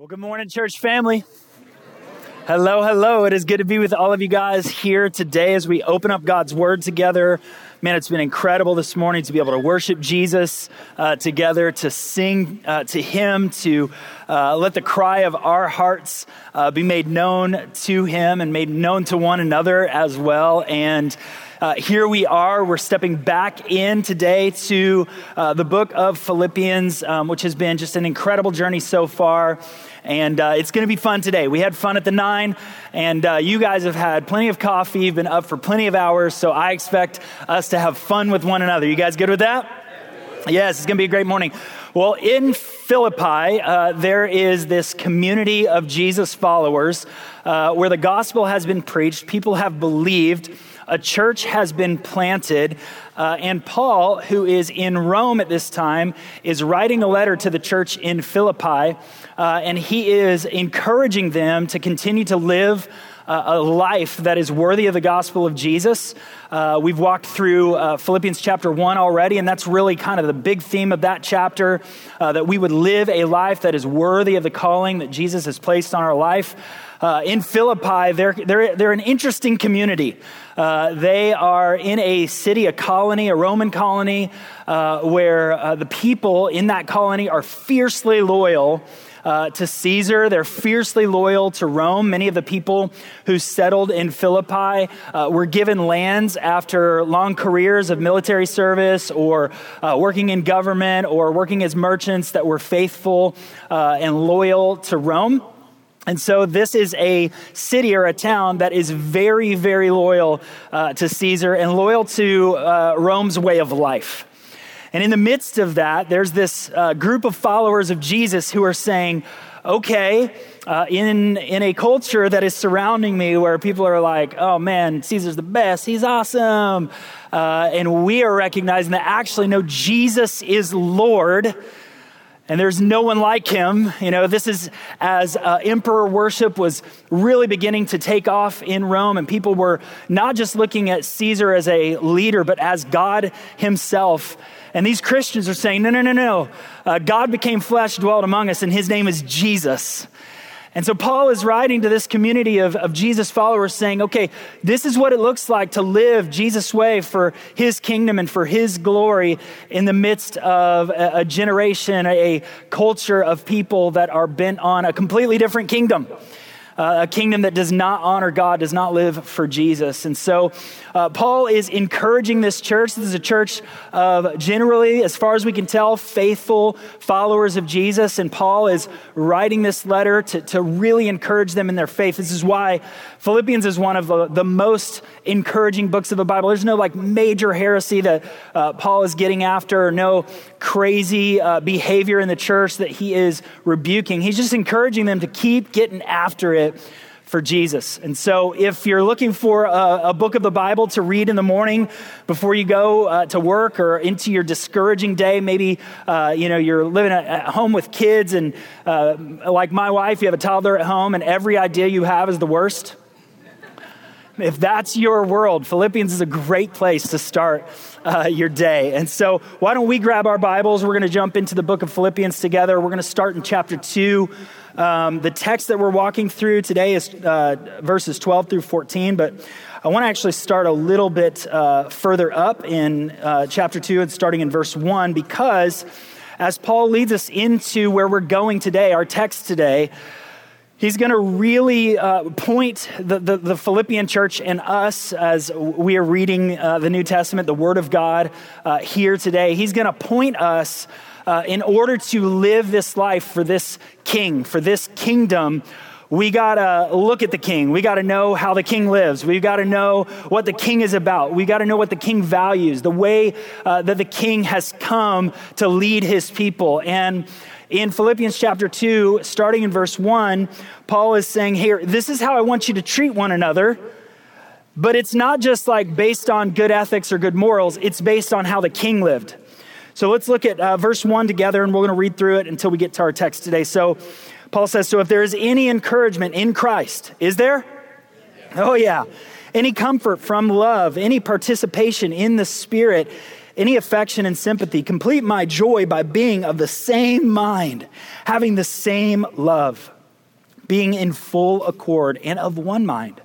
Well, good morning, church family. Hello, hello. It is good to be with all of you guys here today as we open up God's Word together. Man, it's been incredible this morning to be able to worship Jesus uh, together, to sing uh, to Him, to uh, let the cry of our hearts uh, be made known to Him and made known to one another as well. And uh, here we are. We're stepping back in today to uh, the book of Philippians, um, which has been just an incredible journey so far. And uh, it's going to be fun today. We had fun at the nine, and uh, you guys have had plenty of coffee, you've been up for plenty of hours, so I expect us to have fun with one another. You guys good with that? Yes, it's going to be a great morning. Well, in Philippi, uh, there is this community of Jesus followers uh, where the gospel has been preached, people have believed a church has been planted. Uh, and Paul, who is in Rome at this time, is writing a letter to the church in Philippi. Uh, and he is encouraging them to continue to live uh, a life that is worthy of the gospel of Jesus. Uh, we've walked through uh, Philippians chapter 1 already, and that's really kind of the big theme of that chapter uh, that we would live a life that is worthy of the calling that Jesus has placed on our life. Uh, in Philippi, they're, they're, they're an interesting community. Uh, they are in a city, a colony, a Roman colony, where the people in that colony are fiercely loyal. Uh, to Caesar. They're fiercely loyal to Rome. Many of the people who settled in Philippi uh, were given lands after long careers of military service or uh, working in government or working as merchants that were faithful uh, and loyal to Rome. And so, this is a city or a town that is very, very loyal uh, to Caesar and loyal to uh, Rome's way of life. And in the midst of that, there's this uh, group of followers of Jesus who are saying, okay, uh, in, in a culture that is surrounding me where people are like, oh man, Caesar's the best, he's awesome. Uh, and we are recognizing that actually, no, Jesus is Lord and there's no one like him. You know, this is as uh, emperor worship was really beginning to take off in Rome, and people were not just looking at Caesar as a leader, but as God himself. And these Christians are saying, no, no, no, no. Uh, God became flesh, dwelt among us, and his name is Jesus. And so Paul is writing to this community of, of Jesus followers saying, okay, this is what it looks like to live Jesus' way for his kingdom and for his glory in the midst of a, a generation, a culture of people that are bent on a completely different kingdom uh, a kingdom that does not honor God, does not live for Jesus. And so uh, Paul is encouraging this church. This is a church of generally, as far as we can tell, faithful followers of Jesus. And Paul is writing this letter to, to really encourage them in their faith. This is why Philippians is one of the, the most encouraging books of the Bible. There's no like major heresy that uh, Paul is getting after, or no crazy uh, behavior in the church that he is rebuking. He's just encouraging them to keep getting after it for Jesus. And so, if you're looking for a, a, book of the Bible to read in the morning before you go uh, to work or into your discouraging day, maybe uh, you know you're living at, home with kids, and uh, like my wife, you have a toddler at home, and every idea you have is the worst. If that's your world, Philippians is a great place to start uh, your day. And so, why don't we grab our Bibles? We're going to jump into the book of Philippians together. We're going to start in chapter 2. Um, the text that we're walking through today is uh, verses 12 through 14, but I want to actually start a little bit uh, further up in uh, chapter 2 and starting in verse 1 because as Paul leads us into where we're going today, our text today, He's going to really uh, point the, the, the, Philippian church and us as we are reading uh, the New Testament, the Word of God, uh, here today. He's going to point us uh, in order to live this life for this king, for this kingdom. We got to look at the king. We got to know how the king lives. We got to know what the king is about. We got to know what the king values, the way uh, that the king has come to lead his people. And in Philippians chapter 2, starting in verse 1, Paul is saying, Here, this is how I want you to treat one another. But it's not just like based on good ethics or good morals, it's based on how the king lived. So let's look at uh, verse 1 together, and we're going to read through it until we get to our text today. So Paul says, So if there is any encouragement in Christ, is there? Oh, yeah. Any comfort from love, any participation in the Spirit, any affection and sympathy. Complete my joy by being of the same mind, having the same love, being in full accord and of one mind.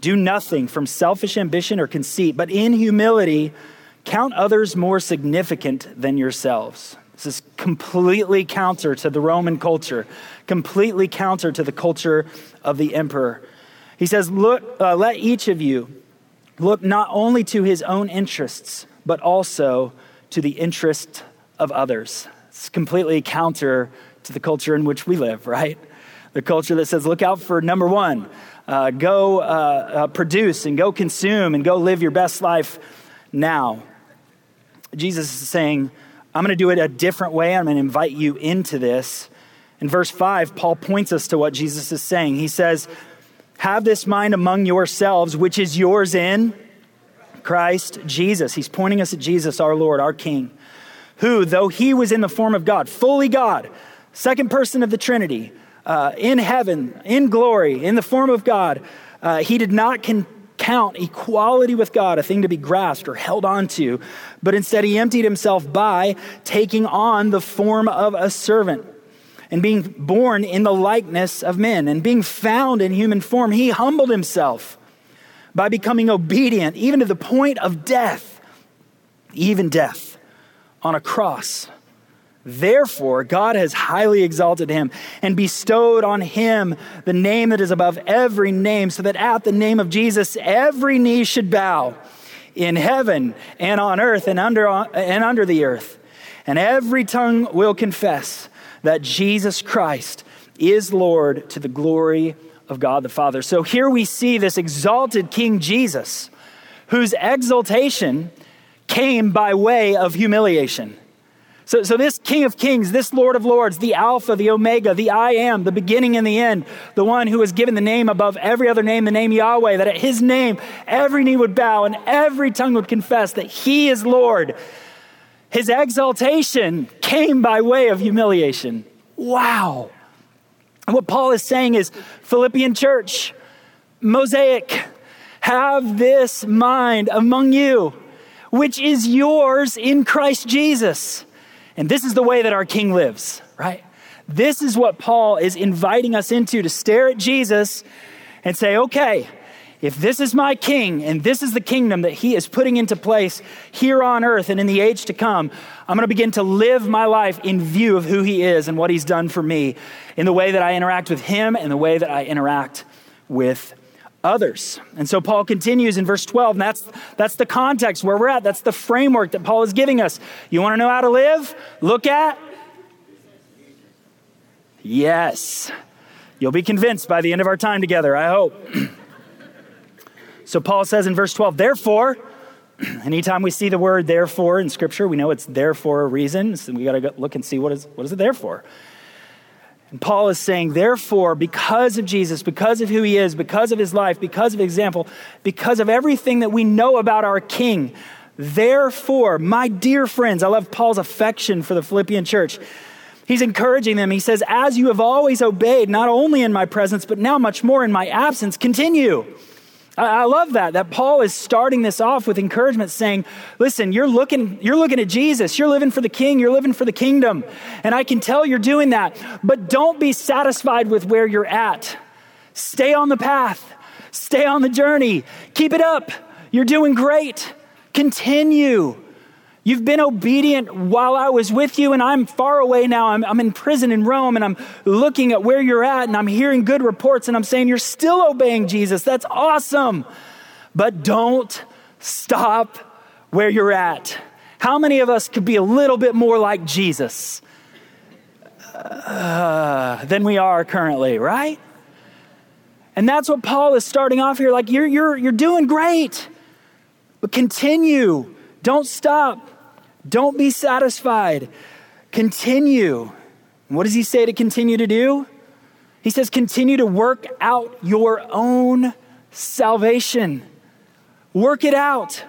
Do nothing from selfish ambition or conceit, but in humility count others more significant than yourselves. This is completely counter to the Roman culture, completely counter to the culture of the emperor. He says, Look, uh, let each of you look not only to his own interests, but also to the interest of others. It's completely counter to the culture in which we live, right? The culture that says, look out for number one, uh, go uh, uh, produce and go consume and go live your best life now. Jesus is saying, I'm going to do it a different way. I'm going to invite you into this. In verse 5, Paul points us to what Jesus is saying. He says, Have this mind among yourselves, which is yours in Christ Jesus. He's pointing us at Jesus, our Lord, our King, who, though he was in the form of God, fully God, second person of the Trinity, uh, in heaven, in glory, in the form of God, uh, he did not con- count equality with God a thing to be grasped or held on to, but instead he emptied himself by taking on the form of a servant. And being born in the likeness of men and being found in human form, he humbled himself by becoming obedient, even to the point of death, even death on a cross. Therefore, God has highly exalted him and bestowed on him the name that is above every name, so that at the name of Jesus every knee should bow in heaven and on earth and under, and under the earth, and every tongue will confess that Jesus Christ is Lord to the glory of God the Father. So here we see this exalted King Jesus, whose exaltation came by way of humiliation. So, so this King of Kings, this Lord of Lords, the Alpha, the Omega, the I am, the beginning and the end, the one who was given the name above every other name, the name Yahweh, that at his name every knee would bow and every tongue would confess that he is Lord. His exaltation came by way of humiliation. Wow. And what Paul is saying is Philippian church, Mosaic, have this mind among you, which is yours in Christ Jesus. And this is the way that our King lives, right? This is what Paul is inviting us into to stare at Jesus and say, okay, if this is my king and this is the kingdom that he is putting into place here on earth and in the age to come, I'm going to begin to live my life in view of who he is and what he's done for me in the way that I interact with him and the way that I interact with others. And so Paul continues in verse 12, and that's, that's the context where we're at. That's the framework that Paul is giving us. You want to know how to live? Look at. Yes. You'll be convinced by the end of our time together, I hope. So Paul says in verse 12, therefore, anytime we see the word therefore in scripture, we know it's there for a reason. So we got to look and see what is, what is it there for. And Paul is saying, therefore, because of Jesus, because of who he is, because of his life, because of example, because of everything that we know about our king, therefore, my dear friends, I love Paul's affection for the Philippian church. He's encouraging them. He says, As you have always obeyed, not only in my presence, but now much more in my absence, continue. I love that, that Paul is starting this off with encouragement saying, listen, you're looking, you're looking at Jesus. You're living for the king. You're living for the kingdom. And I can tell you're doing that. But don't be satisfied with where you're at. Stay on the path. Stay on the journey. Keep it up. You're doing great. Continue. You've been obedient while I was with you, and I'm far away now. I'm, I'm, in prison in Rome, and I'm looking at where you're at, and I'm hearing good reports, and I'm saying, You're still obeying Jesus. That's awesome. But don't stop where you're at. How many of us could be a little bit more like Jesus uh, than we are currently, right? And that's what Paul is starting off here. Like, you're, you're, you're doing great, but continue. Don't stop. Don't be satisfied. Continue. What does he say to continue to do? He says, continue to work out your own salvation. Work it out.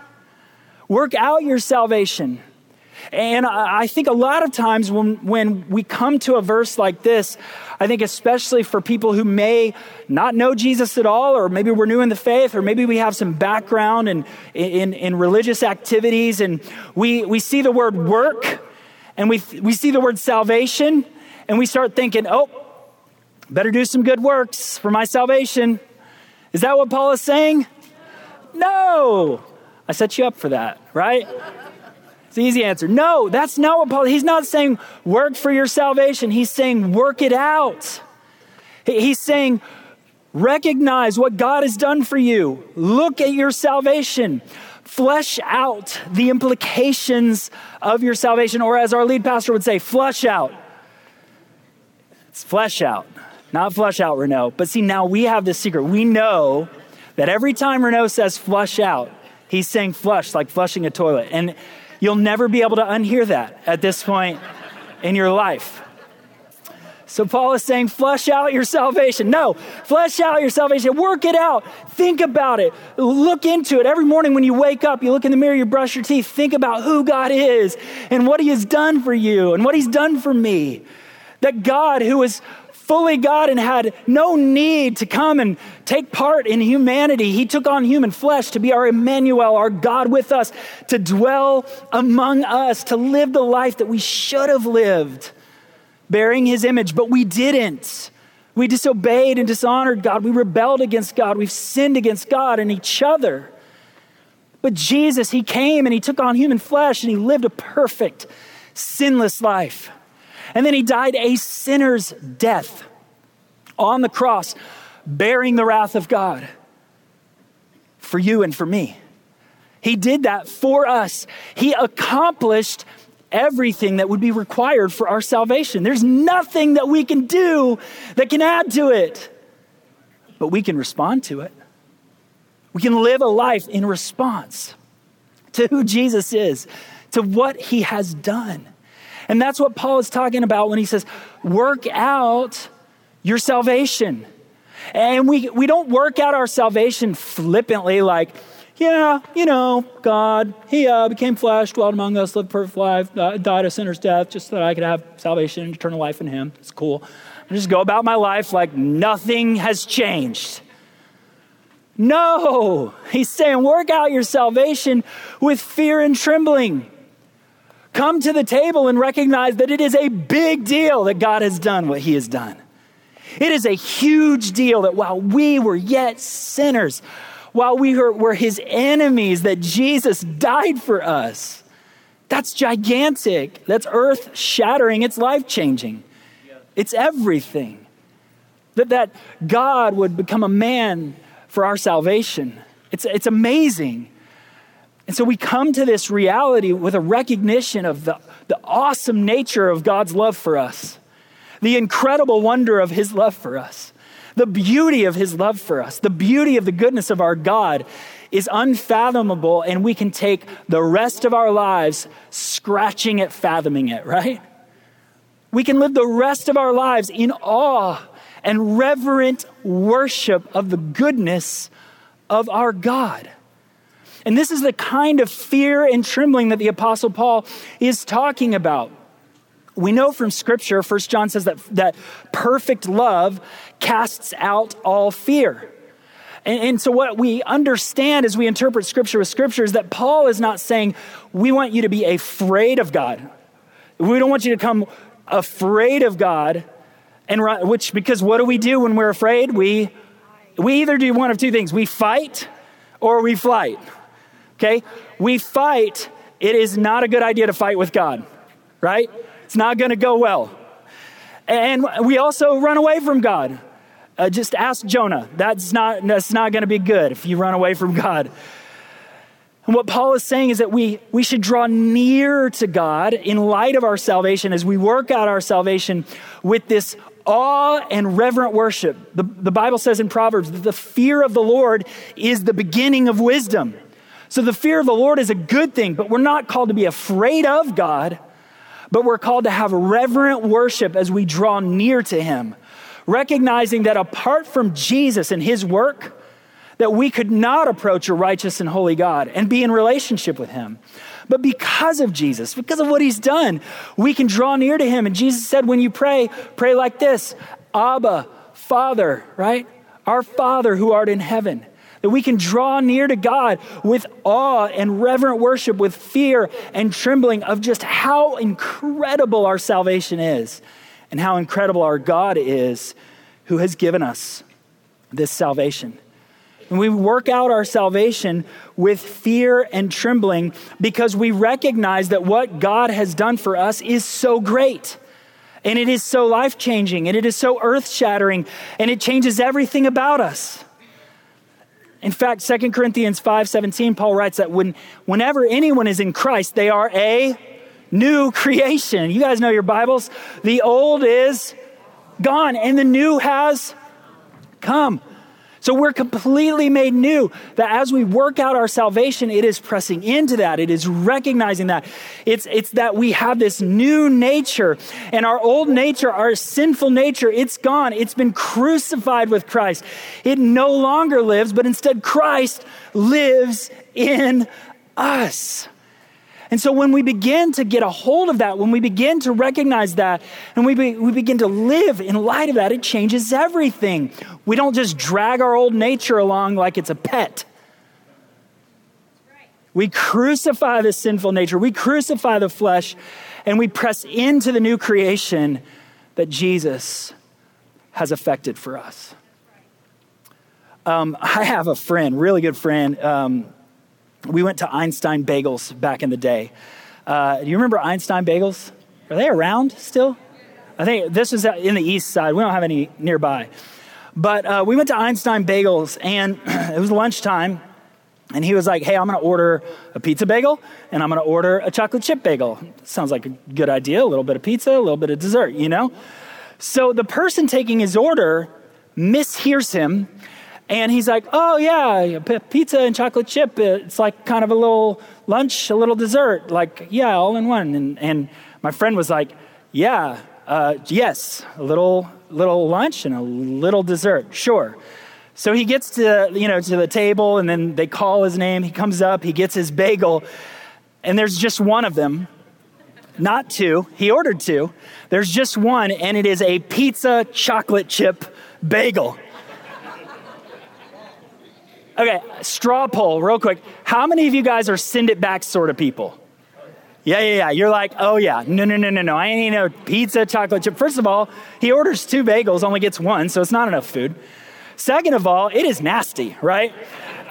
Work out your salvation. And I think a lot of times when, when we come to a verse like this, I think, especially for people who may not know Jesus at all, or maybe we're new in the faith, or maybe we have some background in, in, in religious activities, and we, we see the word work and we, we see the word salvation, and we start thinking, oh, better do some good works for my salvation. Is that what Paul is saying? No. I set you up for that, right? It's the easy answer. No, that's not what Paul, he's not saying work for your salvation. He's saying work it out. He's saying recognize what God has done for you. Look at your salvation. Flesh out the implications of your salvation, or as our lead pastor would say, flush out. It's flesh out, not flush out, Renault. But see, now we have this secret. We know that every time Renault says flush out, he's saying flush, like flushing a toilet. And you'll never be able to unhear that at this point in your life. So Paul is saying, flush out your salvation. No, flesh out your salvation. Work it out. Think about it. Look into it. Every morning when you wake up, you look in the mirror, you brush your teeth. Think about who God is and what He has done for you and what He's done for me. That God, who is fully God and had no need to come and take part in humanity. He took on human flesh to be our Emmanuel, our God with us, to dwell among us, to live the life that we should have lived, bearing his image, but we didn't. We disobeyed and dishonored God. We rebelled against God. We've sinned against God and each other. But Jesus, he came and he took on human flesh and he lived a perfect, sinless life. And then he died a sinner's death on the cross, bearing the wrath of God for you and for me. He did that for us. He accomplished everything that would be required for our salvation. There's nothing that we can do that can add to it, but we can respond to it. We can live a life in response to who Jesus is, to what he has done. And that's what Paul is talking about when he says, work out your salvation. And we, we don't work out our salvation flippantly, like, yeah, you know, God, He uh, became flesh, dwelt among us, lived perfect life, died a sinner's death, just so that I could have salvation and eternal life in Him. It's cool. I just go about my life like nothing has changed. No, He's saying, work out your salvation with fear and trembling. Come to the table and recognize that it is a big deal that God has done what He has done. It is a huge deal that while we were yet sinners, while we were, were His enemies, that Jesus died for us. That's gigantic. That's earth shattering. It's life changing. It's everything. That, that God would become a man for our salvation. It's, it's amazing. And so we come to this reality with a recognition of the, the awesome nature of God's love for us, the incredible wonder of His love for us, the beauty of His love for us, the beauty of the goodness of our God is unfathomable, and we can take the rest of our lives scratching at fathoming it, right? We can live the rest of our lives in awe and reverent worship of the goodness of our God. And this is the kind of fear and trembling that the Apostle Paul is talking about. We know from Scripture, First John says that, that perfect love casts out all fear. And, and, so, what we understand as we interpret Scripture with Scripture is that Paul is not saying, we want you to be afraid of God. We don't want you to come afraid of God. And which, because what do we do when we're afraid? We, we either do one of two things we fight or we flight okay? We fight, it is not a good idea to fight with God, right? It's not going to go well. And we also run away from God. Uh, just ask Jonah. That's not, that's not going to be good if you run away from God. And what Paul is saying is that we, we should draw near to God in light of our salvation as we work out our salvation with this awe and reverent worship. The, the Bible says in Proverbs that the fear of the Lord is the beginning of wisdom. So the fear of the Lord is a good thing, but we're not called to be afraid of God, but we're called to have reverent worship as we draw near to Him, recognizing that apart from Jesus and His work, that we could not approach a righteous and holy God and be in relationship with Him. But because of Jesus, because of what He's done, we can draw near to Him. And Jesus said, when you pray, pray like this Abba, Father, right? Our Father who art in heaven. That we can draw near to God with awe and reverent worship, with fear and trembling of just how incredible our salvation is and how incredible our God is who has given us this salvation. And we work out our salvation with fear and trembling because we recognize that what God has done for us is so great. And it is so life changing and it is so earth shattering and it changes everything about us. In fact, 2 Corinthians 5:17 Paul writes that when whenever anyone is in Christ, they are a new creation. You guys know your Bibles. The old is gone and the new has come. So we're completely made new. That as we work out our salvation, it is pressing into that. It is recognizing that. It's, it's that we have this new nature and our old nature, our sinful nature, it's gone. It's been crucified with Christ. It no longer lives, but instead Christ lives in us. And so when we begin to get a hold of that, when we begin to recognize that, and we, be, we begin to live in light of that, it changes everything. We don't just drag our old nature along like it's a pet. We crucify the sinful nature, we crucify the flesh, and we press into the new creation that Jesus has effected for us. Um, I have a friend, really good friend. Um, we went to Einstein Bagels back in the day. Uh, do you remember Einstein Bagels? Are they around still? I think this is in the east side. We don't have any nearby. But uh, we went to Einstein Bagels, and it was lunchtime. And he was like, Hey, I'm going to order a pizza bagel and I'm going to order a chocolate chip bagel. Sounds like a good idea. A little bit of pizza, a little bit of dessert, you know? So the person taking his order mishears him and he's like, oh, yeah, pizza and chocolate chip. It's like kind of a little lunch, a little dessert. Like, yeah, all in one. And, and my friend was like, yeah, uh, yes, a little, little lunch and a little dessert, sure. So he gets to, you know, to the table and then they call his name. He comes up, he gets his bagel, and there's just one of them, not two. He ordered two. There's just one, and it is a pizza chocolate chip bagel. Okay, straw poll, real quick. How many of you guys are send it back sort of people? Yeah, yeah, yeah. You're like, oh yeah, no, no, no, no, no. I ain't eating no pizza, chocolate chip. First of all, he orders two bagels, only gets one, so it's not enough food. Second of all, it is nasty, right?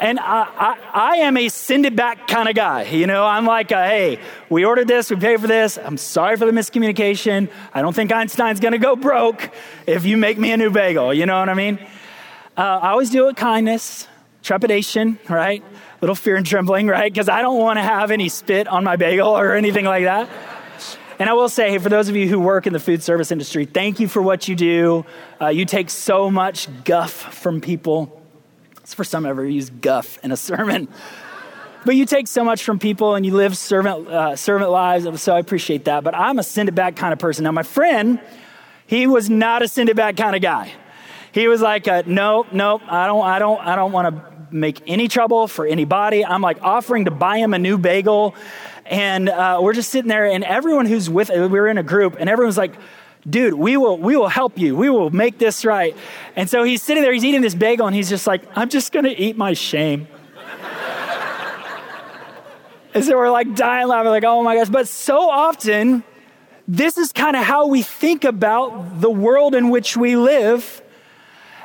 And I, I, I am a send it back kind of guy. You know, I'm like, a, hey, we ordered this, we paid for this. I'm sorry for the miscommunication. I don't think Einstein's going to go broke if you make me a new bagel. You know what I mean? Uh, I always do it with kindness trepidation, right? A little fear and trembling, right? Because I don't want to have any spit on my bagel or anything like that. And I will say, hey, for those of you who work in the food service industry, thank you for what you do. Uh, you take so much guff from people. It's time I ever used guff in a sermon. But you take so much from people and you live servant, uh, servant lives, so I appreciate that. But I'm a send it back kind of person. Now, my friend, he was not a send it back kind of guy. He was like, no, no, I don't, I don't, I don't want to make any trouble for anybody. I'm like offering to buy him a new bagel. And uh, we're just sitting there, and everyone who's with we were in a group, and everyone's like, dude, we will, we will help you. We will make this right. And so he's sitting there, he's eating this bagel, and he's just like, I'm just going to eat my shame. and so we're like dying laughing, like, oh my gosh. But so often, this is kind of how we think about the world in which we live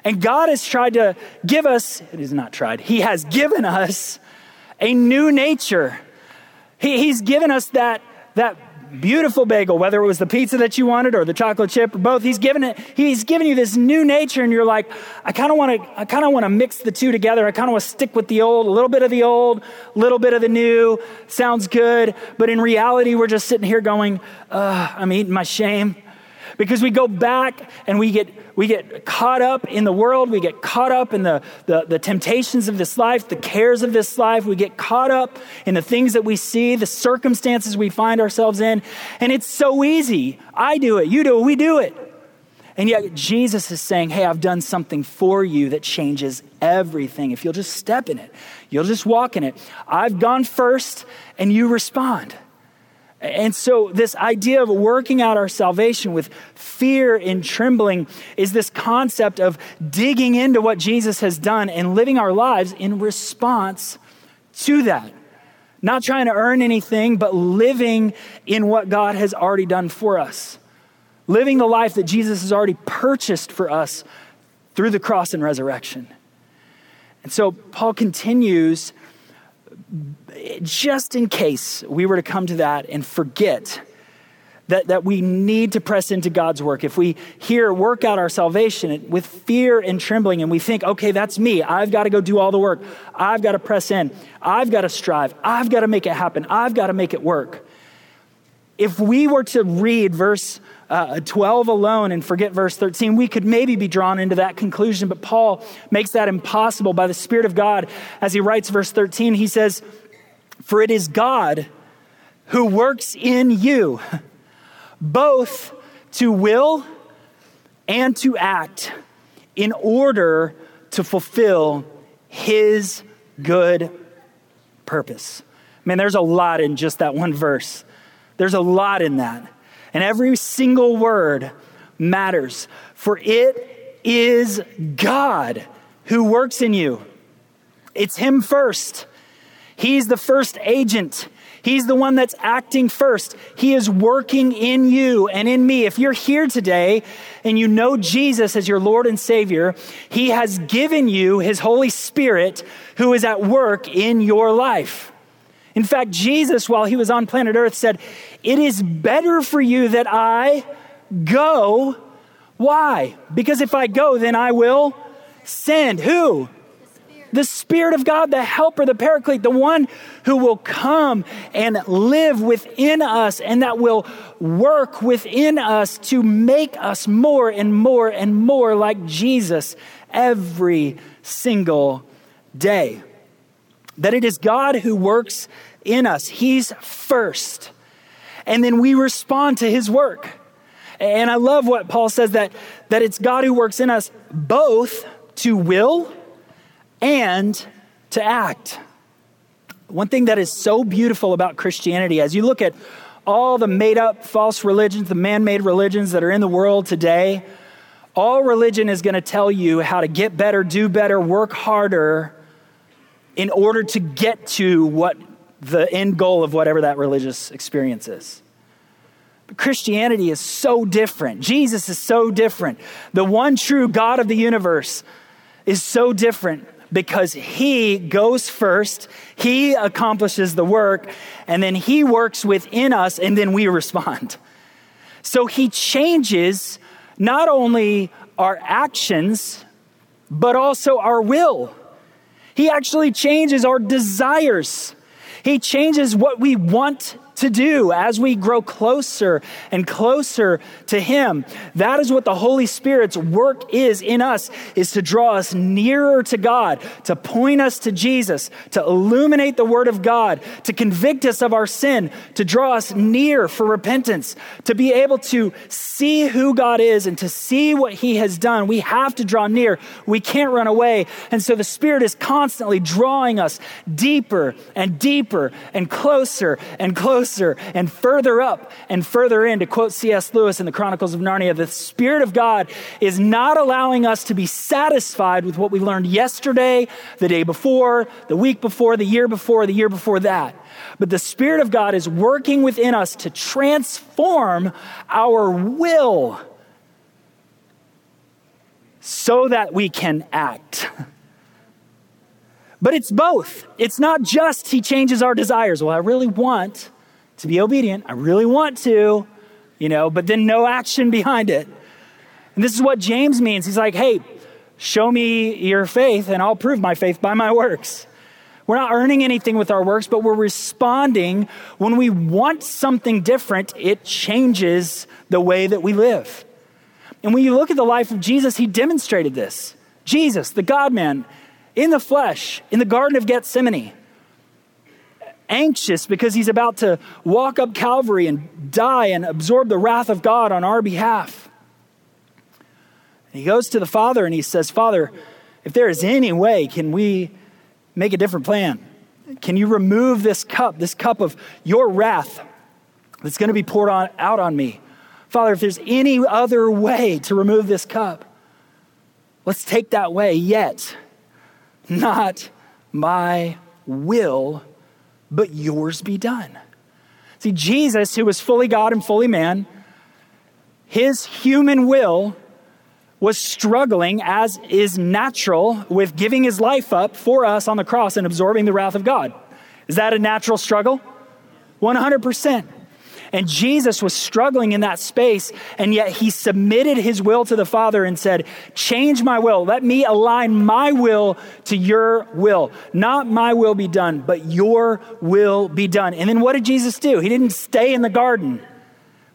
and God has tried to give us, it is not tried, He has given us a new nature. He, he's given us that, that beautiful bagel, whether it was the pizza that you wanted or the chocolate chip or both. He's given it, he's given you this new nature, and you're like, I kind of want to, I kind of want to mix the two together. I kind of want to stick with the old, a little bit of the old, a little bit of the new. Sounds good. But in reality, we're just sitting here going, I'm eating my shame because we go back and we get we get caught up in the world. We get caught up in the, the, the, temptations of this life the cares of this life. We get caught up in the things that we see the circumstances we find ourselves in. And it's so easy. I do it. You do it. We do it. And yet jesus is saying hey i've done something for you that changes everything. If you'll just step in it you'll just walk in it i've gone first and you respond And so, this idea of working out our salvation with fear and trembling is this concept of digging into what Jesus has done and living our lives in response to that. Not trying to earn anything, but living in what God has already done for us. Living the life that Jesus has already purchased for us through the cross and resurrection. And so, Paul continues just in case we were to come to that and forget that, that we need to press into God's work, if we here work out our salvation with fear and trembling and we think, okay, that's me, I've got to go do all the work, I've got to press in, I've got to strive, I've got to make it happen, I've got to make it work. If we were to read verse uh, 12 alone and forget verse 13, we could maybe be drawn into that conclusion, but Paul makes that impossible by the Spirit of God as he writes verse 13. He says, For it is God who works in you, both to will and to act in order to fulfill his good purpose. Man, there's a lot in just that one verse. There's a lot in that. And every single word matters, for it is God who works in you. It's Him first. He's the first agent. He's the one that's acting first. He is working in you and in me. If you're here today and you know Jesus as your Lord and Savior, He has given you His Holy Spirit who is at work in your life. In fact, Jesus, while he was on planet Earth, said, It is better for you that I go. Why? Because if I go, then I will send. Who? The Spirit of God, the helper, the paraclete, the one who will come and live within us and that will work within us to make us more and more and more like Jesus every single day that it is God who works in us. He's first. And then we respond to his work. And I love what Paul says that, that it's God who works in us both to will and to act. One thing that is so beautiful about Christianity, as you look at all the made up false religions, the man made religions that are in the world today, all religion is going to tell you how to get better, do better, work harder in order to get to what the end goal of whatever that religious experience is. But Christianity is so different. Jesus is so different. The one true God of the universe is so different because he goes first, he accomplishes the work, and then he works within us, and then we respond. So he changes not only our actions, but also our will. He actually changes our desires. He changes what we want to do as we grow closer and closer to him. That is what the holy spirit's work is in us is to draw us nearer to god to point us to jesus to illuminate the word of god to convict us of our sin to draw us near for repentance to be able to see who god is and to see what he has done. We have to draw near. We can't run away. And so the spirit is constantly drawing us deeper and deeper and closer and closer and further up and further in. To quote C.S. Lewis in the Chronicles of Narnia, the Spirit of God is not allowing us to be satisfied with what we learned yesterday, the day before, the week before, the year before, the year before that. But the Spirit of God is working within us to transform our will so that we can act. But it's both. It's not just He changes our desires. Well, I really want to be obedient. I really want to, you know, but then no action behind it. And this is what James means. He's like, hey, show me your faith and I'll prove my faith by my works. We're not earning anything with our works, but we're responding when we want something different, it changes the way that we live. And when you look at the life of Jesus, he demonstrated this. Jesus, the God man, in the flesh, in the Garden of Gethsemane, anxious because he's about to walk up Calvary and die and absorb the wrath of God on our behalf. And he goes to the Father and he says, Father, if there is any way, can we make a different plan? Can you remove this cup, this cup of your wrath? that's going to be poured on, out on me. Father, if there's any other way to remove this cup, let's take that way. Yet, not my will, but yours be done. See, Jesus, who was fully God and fully man, his human will was struggling, as is natural, with giving his life up for us on the cross and absorbing the wrath of God. Is that a natural struggle? 100%. And Jesus was struggling in that space, and yet he submitted his will to the Father and said, Change my will. Let me align my will to your will. Not my will be done, but your will be done. And then what did Jesus do? He didn't stay in the garden,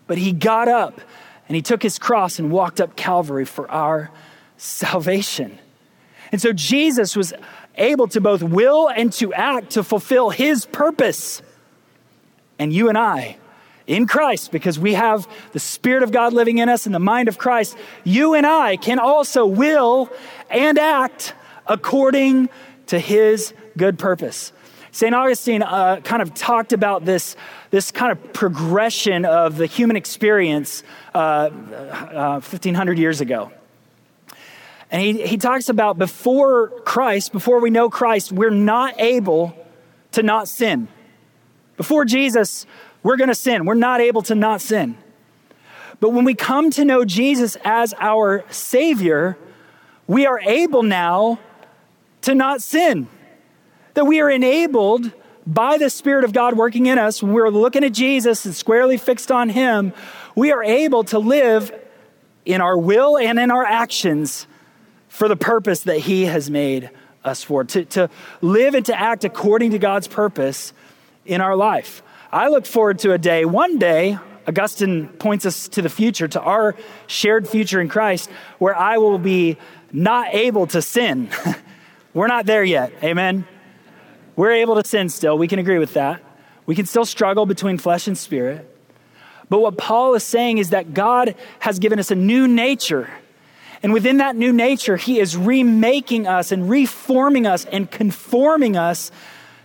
but he got up and he took his cross and walked up Calvary for our salvation. And so Jesus was able to both will and to act to fulfill his purpose. And you and I, in Christ, because we have the Spirit of God living in us and the mind of Christ, you and I can also will and act according to his good purpose. St. Augustine uh, kind of talked about this, this kind of progression of the human experience uh, uh, 1,500 years ago. And he, he talks about before Christ, before we know Christ, we're not able to not sin. Before Jesus, we're going to sin. We're not able to not sin. But when we come to know Jesus as our Savior, we are able now to not sin that we are enabled by the Spirit of God working in us, when we're looking at Jesus and squarely fixed on Him, we are able to live in our will and in our actions for the purpose that He has made us for, to, to live and to act according to God's purpose in our life. I look forward to a day, one day, Augustine points us to the future, to our shared future in Christ, where I will be not able to sin. We're not there yet. Amen. We're able to sin still. We can agree with that. We can still struggle between flesh and spirit. But what Paul is saying is that God has given us a new nature. And within that new nature, he is remaking us and reforming us and conforming us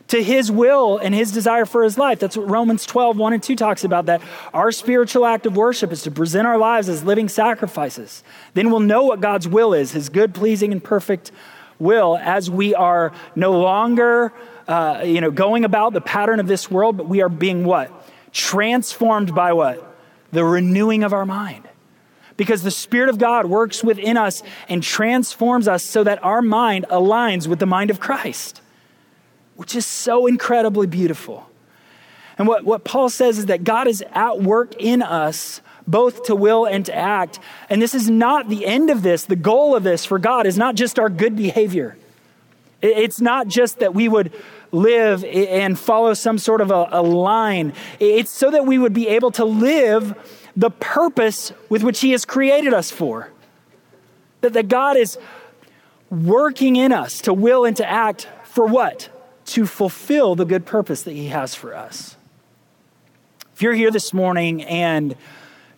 to his will and his desire for his life. That's what Romans 12, 1 and 2 talks about that our spiritual act of worship is to present our lives as living sacrifices. Then we'll know what God's will is, his good, pleasing, and perfect will, as we are no longer uh, you know, going about the pattern of this world, but we are being what? Transformed by what? The renewing of our mind. Because the Spirit of God works within us and transforms us so that our mind aligns with the mind of Christ, which is so incredibly beautiful. And what, what Paul says is that God is at work in us both to will and to act. And this is not the end of this. The goal of this for God is not just our good behavior. It's not just that we would live and follow some sort of a, a, line. It's so that we would be able to live the purpose with which He has created us for. That, that God is working in us to will and to act for what? To fulfill the good purpose that He has for us. If you're here this morning and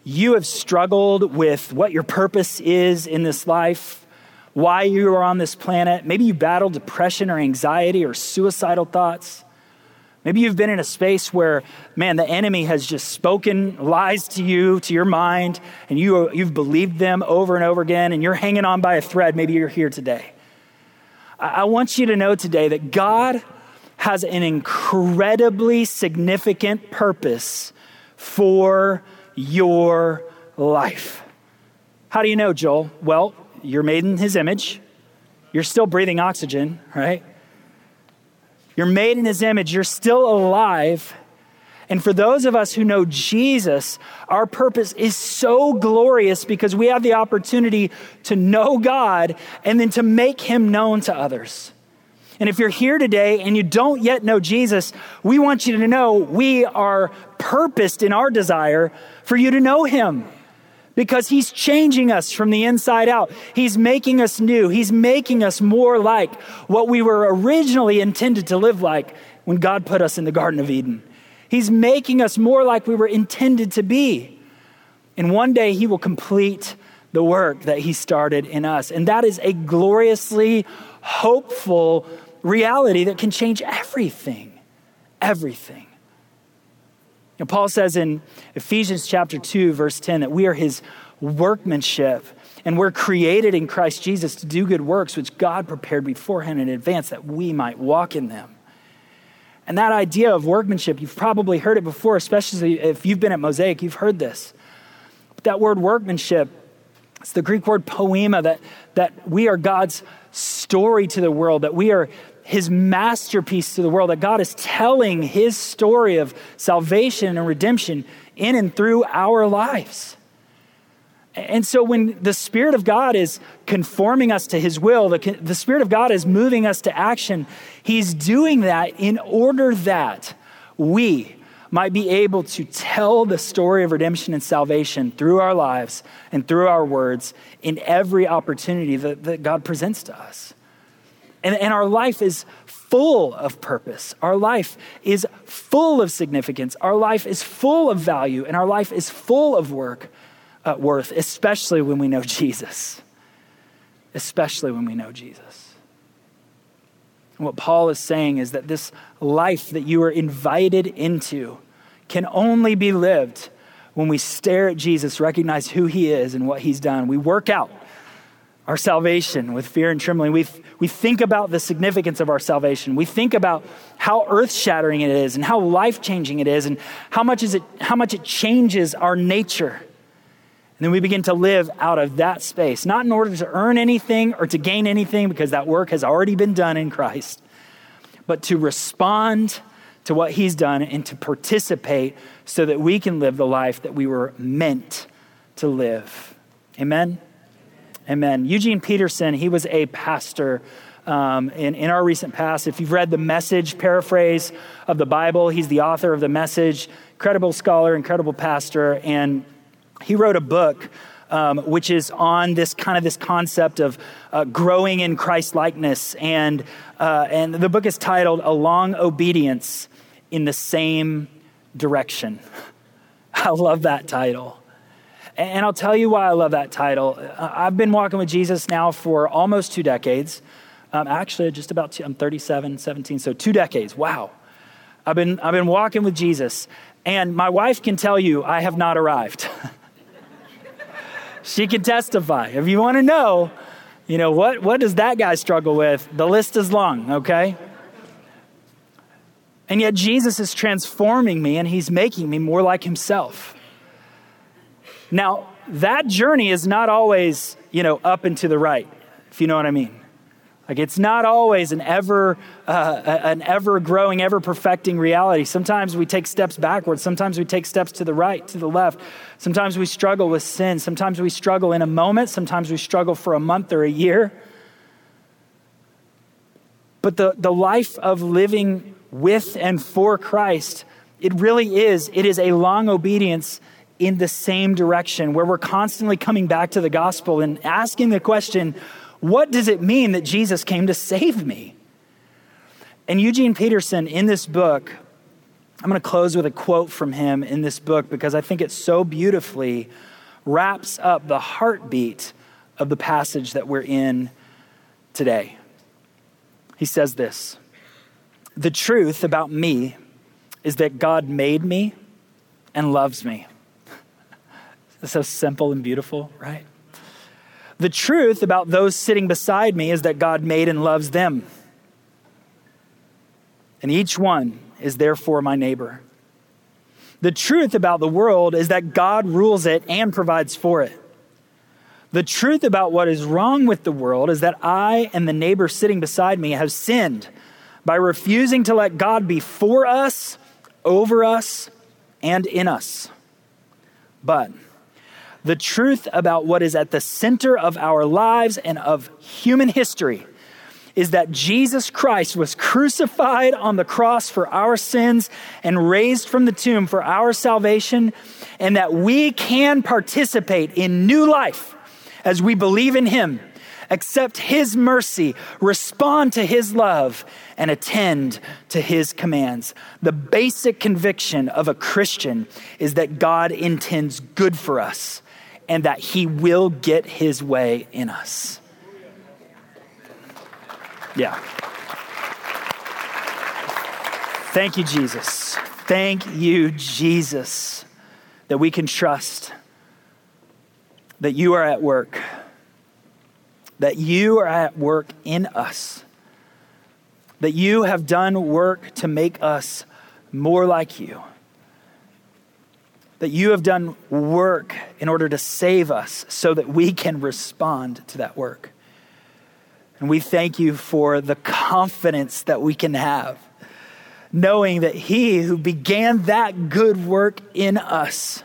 you have struggled with what your purpose is in this life, why you are on this planet. Maybe you battle depression or anxiety or suicidal thoughts. Maybe you've been in a space where, man, the enemy has just spoken lies to you, to your mind, and you, you've believed them over and over again, and you're hanging on by a thread. Maybe you're here today. I, I want you to know today that God has an incredibly significant purpose for your life. How do you know, Joel? Well, you're made in his image. You're still breathing oxygen, right? You're made in his image. You're still alive. And for those of us who know Jesus, our purpose is so glorious because we have the opportunity to know God and then to make him known to others. And if you're here today and you don't yet know Jesus, we want you to know we are purposed in our desire for you to know him because he's changing us from the inside out. He's making us new. He's making us more like what we were originally intended to live like when God put us in the Garden of Eden. He's making us more like we were intended to be. And one day he will complete the work that he started in us. And that is a gloriously hopeful reality that can change everything. Everything. And Paul says in Ephesians chapter 2, verse 10, that we are his workmanship and we're created in Christ Jesus to do good works, which God prepared beforehand in advance that we might walk in them. And that idea of workmanship, you've probably heard it before, especially if you've been at Mosaic, you've heard this. But that word workmanship, it's the Greek word poiema, that, that we are God's story to the world, that we are his masterpiece to the world, that God is telling his story of salvation and redemption in and through our lives. And so, when the Spirit of God is conforming us to His will, the, the Spirit of God is moving us to action, He's doing that in order that we might be able to tell the story of redemption and salvation through our lives and through our words in every opportunity that, that God presents to us. And, and our life is full of purpose. Our life is full of significance. Our life is full of value, and our life is full of work uh, worth, especially when we know Jesus. Especially when we know Jesus. And what Paul is saying is that this life that you are invited into can only be lived when we stare at Jesus, recognize who he is and what he's done. We work out our salvation with fear and trembling. We, we think about the significance of our salvation. We think about how earth shattering it is and how life changing it is and how much, is it, how much it changes our nature. And then we begin to live out of that space, not in order to earn anything or to gain anything, because that work has already been done in Christ, but to respond to what He's done and to participate so that we can live the life that we were meant to live. Amen? Amen. Eugene Peterson, he was a pastor. Um, in, in our recent past, if you've read the message paraphrase of the Bible, he's the author of the message, incredible scholar, incredible pastor, and he wrote a book um, which is on this kind of this concept of uh, growing in Christ likeness, and uh, and the book is titled "A Long Obedience in the Same Direction." I love that title. And I'll tell you why I love that title. Uh, I've been walking with Jesus now for almost two decades. Um, actually, just about two, I'm 37, 17, so two decades. Wow. I've been, I've been walking with Jesus. And my wife can tell you I have not arrived. She can testify. If you want to know, you know, what, what does that guy struggle with? The list is long, okay? And yet Jesus is transforming me and he's making me more like himself. Now, that journey is not always, you know, up and to the right, if you know what I mean. Like it's not always an ever, uh, an ever growing, ever perfecting reality. Sometimes we take steps backwards. Sometimes we take steps to the right, to the left. Sometimes we struggle with sin. Sometimes we struggle in a moment. Sometimes we struggle for a month or a year. But the, the life of living with and for Christ, it really is. It is a long obedience in the same direction where we're constantly coming back to the gospel and asking the question, what does it mean that Jesus came to save me? And Eugene Peterson, in this book, I'm going to close with a quote from him in this book because I think it so beautifully wraps up the heartbeat of the passage that we're in today. He says this The truth about me is that God made me and loves me. It's so simple and beautiful, right? The truth about those sitting beside me is that God made and loves them. And each one is therefore my neighbor. The truth about the world is that God rules it and provides for it. The truth about what is wrong with the world is that I and the neighbor sitting beside me have sinned by refusing to let God be for us, over us, and in us. But the truth about what is at the center of our lives and of human history is that Jesus Christ was crucified on the cross for our sins and raised from the tomb for our salvation, and that we can participate in new life as we believe in Him, accept His mercy, respond to His love, and attend to His commands. The basic conviction of a Christian is that God intends good for us and that He will get His way in us. Yeah. Thank you, Jesus. Thank you, Jesus, that we can trust that you are at work, that you are at work in us, that you have done work to make us more like you, that you have done work in order to save us so that we can respond to that work. And we thank you for the confidence that we can have, knowing that He who began that good work in us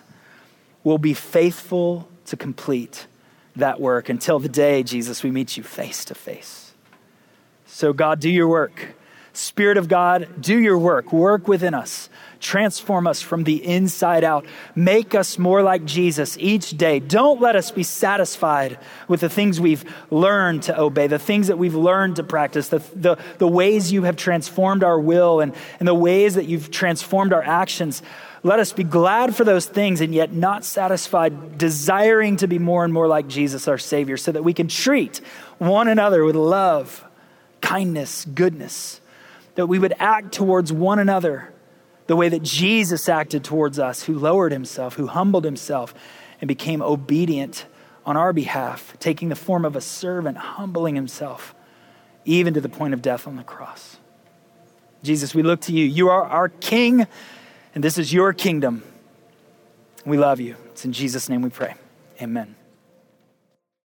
will be faithful to complete that work until the day, Jesus, we meet you face to face. So, God, do your work. Spirit of God, do your work. Work within us. Transform us from the inside out. Make us more like Jesus each day. Don't let us be satisfied with the things we've learned to obey, the things that we've learned to practice, the, the, the ways you have transformed our will and, and the ways that you've transformed our actions. Let us be glad for those things and yet not satisfied, desiring to be more and more like Jesus, our Savior, so that we can treat one another with love, kindness, goodness, that we would act towards one another the way that Jesus acted towards us, who lowered himself, who humbled himself, and became obedient on our behalf, taking the form of a servant, humbling himself, even to the point of death on the cross. Jesus, we look to you. You are our King and this is your kingdom. We love you. It's in Jesus' name we pray. Amen.